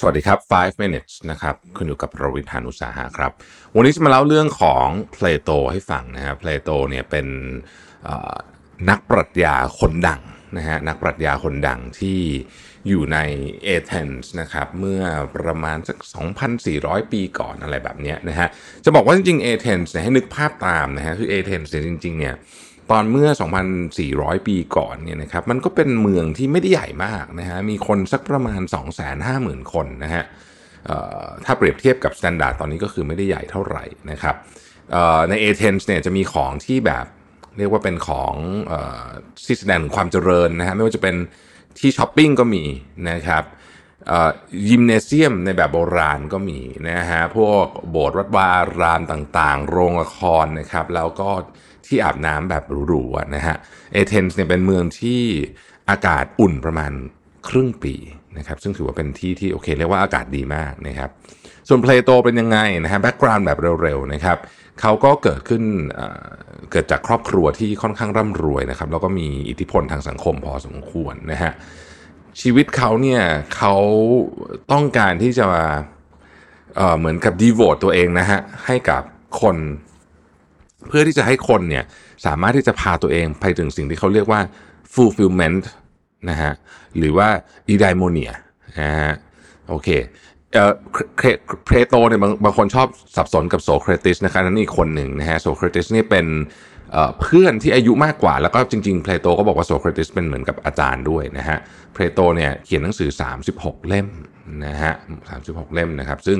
สวัสดีครับ 5 minutes นะครับคุณอยู่กับรวิศ หาญอุตสาหะครับ วันนี้จะมาเล่าเรื่องของเพลโตให้ฟังนะครับเพลโตเนี่ยเป็นนักปรัชญาคนดังนะฮะนักปรัชญาคนดังที่อยู่ในเอเธนส์นะครับเมื่อประมาณสัก 2,400 ปีก่อนอะไรแบบเนี้ยนะฮะจะบอกว่าจริงๆเอเธนส์ให้นึกภาพตามนะฮะคือเอเธนส์จริงๆเนี่ย ตอนเมื่อ 2,400 ปีก่อนเนี่ยนะครับมันก็เป็นเมืองที่ไม่ได้ใหญ่มากนะฮะมีคนสักประมาณ 250,000 คนนะฮะถ้าเปรียบเทียบกับ standard ตอนนี้ก็คือไม่ได้ใหญ่เท่าไหร่นะครับในเอเธนส์เนี่ยจะมีของที่แบบเรียกว่าเป็นของอที่แสดงความเจริญนะฮะไม่ว่าจะเป็นที่ช้อปปิ้งก็มีนะครับยิมเนเซียมในแบบโบราณก็มีนะฮะพวกโบสถ์วัดวารามต่างๆ โรงละครนะครับแล้วก็ ที่อาบน้ำแบบหรูๆนะฮะเอเธนส์เนี่ยเป็นเมืองที่อากาศอุ่นประมาณครึ่งปีนะครับซึ่งถือว่าเป็นที่ที่โอเคเรียกว่าอากาศดีมากนะครับส่วนเพลโตเป็นยังไงนะฮะแบ็กกราวน์แบบเร็วๆนะครับเขาก็เกิดขึ้นเเกิดจากครอบครัวที่ค่อนข้างร่ำรวยนะครับแล้วก็มีอิทธิพลทางสังคมพอสมควรนะฮะชีวิตเขาเนี่ยเขาต้องการที่จะเเหมือนกับดีโวตตัวเองนะฮะให้กับคน เพื่อที่จะให้คนเนี่ยสามารถที่จะพาตัวเองไปถึงสิ่งที่เขาเรียกว่า fulfillment นะฮะหรือว่า eudaimonia นะฮะโอเคเอ่อเพลโตเนี่ยบางบางคนชอบสับสนกับโสเครติสนะครับนั่นอีกคนหนึ่งนะฮะโสเครติสนี่เป็น เพื่อนที่อายุมากกว่า แล้วก็จริงๆ เพลโตก็บอกว่าโสเครติสเป็นเหมือนกับอาจารย์ด้วยนะฮะ เพลโตเนี่ยเขียนหนังสือ 36 เล่มนะฮะ36เล่มนะครับ ซึ่ง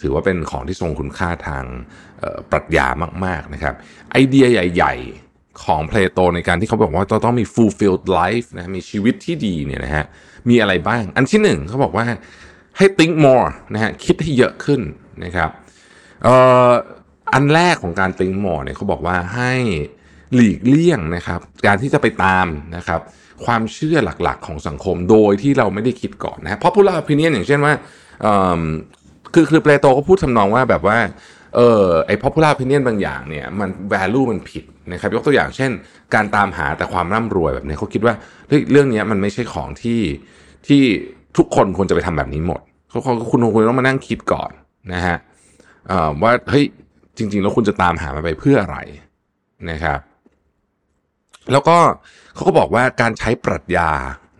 ถือว่าเป็นของที่ทรงคุณค่าทางปรัชญามากๆนะครับ ไอเดียใหญ่ ๆ ของเพลโตในการที่เขาบอกว่าต้องมี fulfilled life นะมีชีวิตที่ดีเนี่ยนะฮะ มีอะไรบ้าง อันที่หนึ่งเขาบอกว่าให้ think more นะฮะ คิดให้เยอะขึ้นนะครับเอันแรกของการ think more เนี่ยเขาบอกว่าให้หลีกเลี่ยงนะครับการที่จะไปตามนะครับความเชื่อหลักๆ ของสังคมโดยที่เราไม่ได้คิดก่อนนะเพราะ popular opinion อย่างเช่นว่าอืมคือคือเปโตก็พูดทำนองว่าแบบว่าเออไอ้ popular opinion บางอย่างเนี่ยมัน value มันผิดนะครับยกตัวอย่างเช่น การตามหาแต่ความร่ำรวยแบบนี้เขาคิดว่าเฮ้ยเรื่องนี้มันไม่ใช่ของที่ที่ทุกคนควรจะไปทำแบบนี้หมดเขาเขาคุณควรต้องมานั่งคิดก่อนนะฮะว่าเฮ้ย จริง ๆ แล้วคุณจะตามหามันไปเพื่ออะไรนะครับ แล้วก็เขาก็บอกว่าการใช้ปรัชญา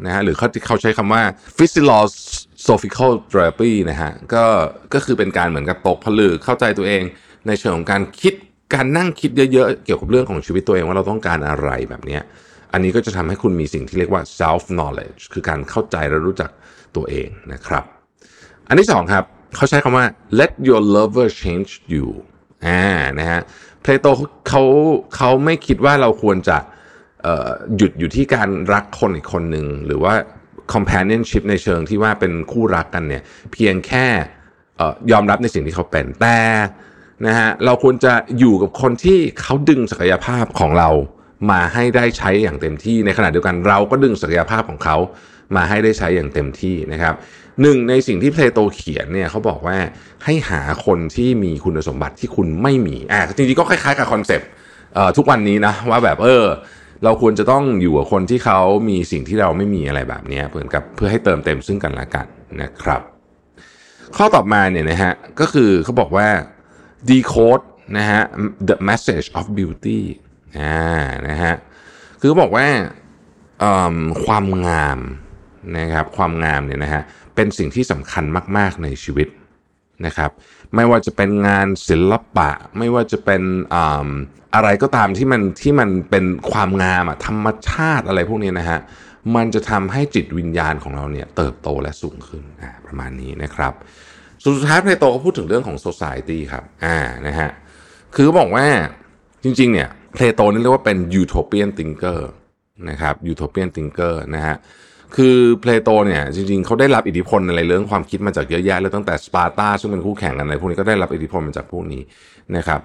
นะฮะหรือเขาเขาใช้คำว่า physiological therapy นะฮะก็ก็คือเป็นการเหมือนกับตกผลึกเข้าใจตัวเองในเชิงของการคิดการนั่งคิดเยอะๆ เกี่ยวกับเรื่องของชีวิตตัวเองว่าเราต้องการอะไรแบบนี้ อันนี้ก็จะทำให้คุณมีสิ่งที่เรียกว่า self knowledge คือการเข้าใจและรู้จักตัวเองนะครับ อันที่สองครับเขาใช้คำว่า let your lover change you อ่านะฮะเพลโตเขาเขาไม่คิดว่าเราควรจะหยุดอยู่ที่การรักคนอีกคนหนึ่งหรือว่า companionship ในเชิงที่ว่าเป็นคู่รักกันเนี่ย เพียงแค่ยอมรับในสิ่งที่เขาเป็นแต่นะฮะเราควรจะอยู่กับคนที่เขาดึงศักยภาพของเรา มาให้ได้ใช้อย่างเต็มที่ ในขณะเดียวกันเราก็ดึงศักยภาพของเขามาให้ได้ใช้อย่างเต็มที่นะครับหนึ่งในสิ่งที่เพลโตเขียนเนี่ยเขาบอกว่าให้หาคนที่มีคุณสมบัติที่คุณไม่มีอ่าจริงๆก็คล้ายๆกับคอนเซปต์ทุกวันนี้นะว่าแบบเออเราควรจะต้องอยู่กับคนที่เขามีสิ่งที่เราไม่มีอะไรแบบนี้เหมือนกับเพื่อให้เติมเต็มซึ่งกันและกันนะครับ ข้อต่อมาเนี่ยนะฮะก็คือเขาบอกว่า decode นะฮะ the message of beauty อ่านะฮะคือบอกว่าความงามนะครับความงามเนี่ยนะฮะเป็นสิ่งที่สำคัญมาก ๆในชีวิตนะครับไม่ว่าจะเป็นงานศิลปะ ไม่ว่าจะเป็นอะไรก็ตามที่มันที่มันเป็นความงามอะธรรมชาติอะไรพวกนี้นะฮะมันจะทำให้จิตวิญญาณของเราเนี่ยเติบโตและสูงขึ้นประมาณนี้นะครับสุดท้ายเพลโตก็พูดถึงเรื่องของ society ครับอ่านะฮะคือบอกว่าจริงๆเนี่ย เพลโตนี่เรียกว่าเป็น utopian thinker นะครับ utopian thinker นะฮะคือเพลโตเนี่ยจริงๆเขาได้รับอิทธิพลในเรื่องความคิดมาจากเยอะแยะเลยตั้งแต่สปาร์ตาซึ่งเป็นคู่แข่งกันอะไรพวกนี้ก็ได้รับอิทธิพลมาจากพวกนี้นะครับ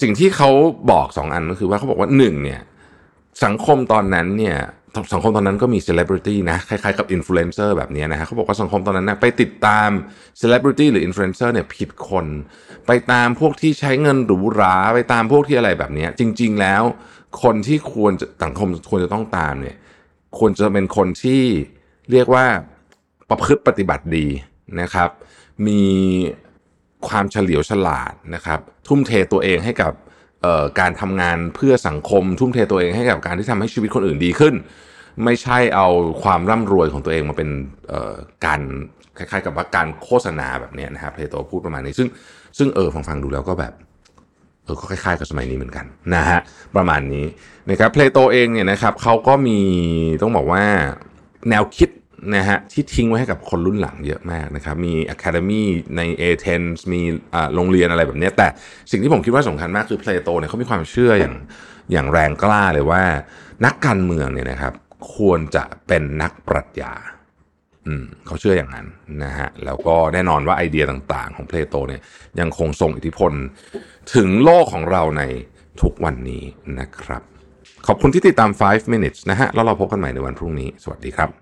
สิ่งที่เขาบอกสองอันก็คือว่าเขาบอกว่าหนึ่งเนี่ยสังคมตอนนั้นเนี่ย สังคมตอนนั้นก็มีเซเลบริตี้นะคล้ายๆกับอินฟลูเอนเซอร์แบบนี้นะฮะเขาบอกว่าสังคมตอนนั้นนะไปติดตามเซเลบริตี้หรืออินฟลูเอนเซอร์เนี่ยผิดคน ไปตามพวกที่ใช้เงินหรูหราไปตามพวกที่อะไรแบบนี้จริง ๆ แล้วคนที่ควรจะสังคมควรจะต้องตามเนี่ยควรจะเป็นคนที่เรียกว่าประพฤติปฏิบัติดีนะครับ มีความเฉลียวฉลาดนะครับ ทุ่มเทตัวเองให้กับ การทำงานเพื่อสังคมทุ่มเทตัวเองให้กับการที่ทำให้ชีวิตคนอื่นดีขึ้น ไม่ใช่เอาความร่ำรวยของตัวเองมาเป็นการคล้ายๆ กับว่าการโฆษณาแบบนี้นะครับเพลโตพูดประมาณนี้ ซึ่งซึ่งเออฟังฟังดูแล้วก็แบบเออก็คล้ายๆกับสมัยนี้เหมือนกันนะฮะประมาณนี้นะครับเพลโตเองเนี่ยนะครับเขาก็มีต้องบอกว่าแนวคิด นะฮะที่ทิ้งไว้ให้กับคนรุ่นหลังเยอะมากนะครับ มี Academy ใน A10 มีโรงเรียนอะไรแบบนี้ แต่สิ่งที่ผมคิดว่าสำคัญมากคือเพลโตเนี่ยเขามีความเชื่ออย่างอย่างแรงกล้าเลยว่า นักการเมืองเนี่ยนะครับควรจะเป็นนักปรัชญาอืมเขาเชื่ออย่างนั้นนะฮะแล้วก็แน่นอนว่าไอเดียต่างๆ ของเพลโตเนี่ยยังคงส่งอิทธิพล ถึงโลกของเราในทุกวันนี้นะครับ ขอบคุณที่ติดตาม 5 minutes นะฮะ แล้วเราพบกันใหม่ในวันพรุ่งนี้ สวัสดีครับ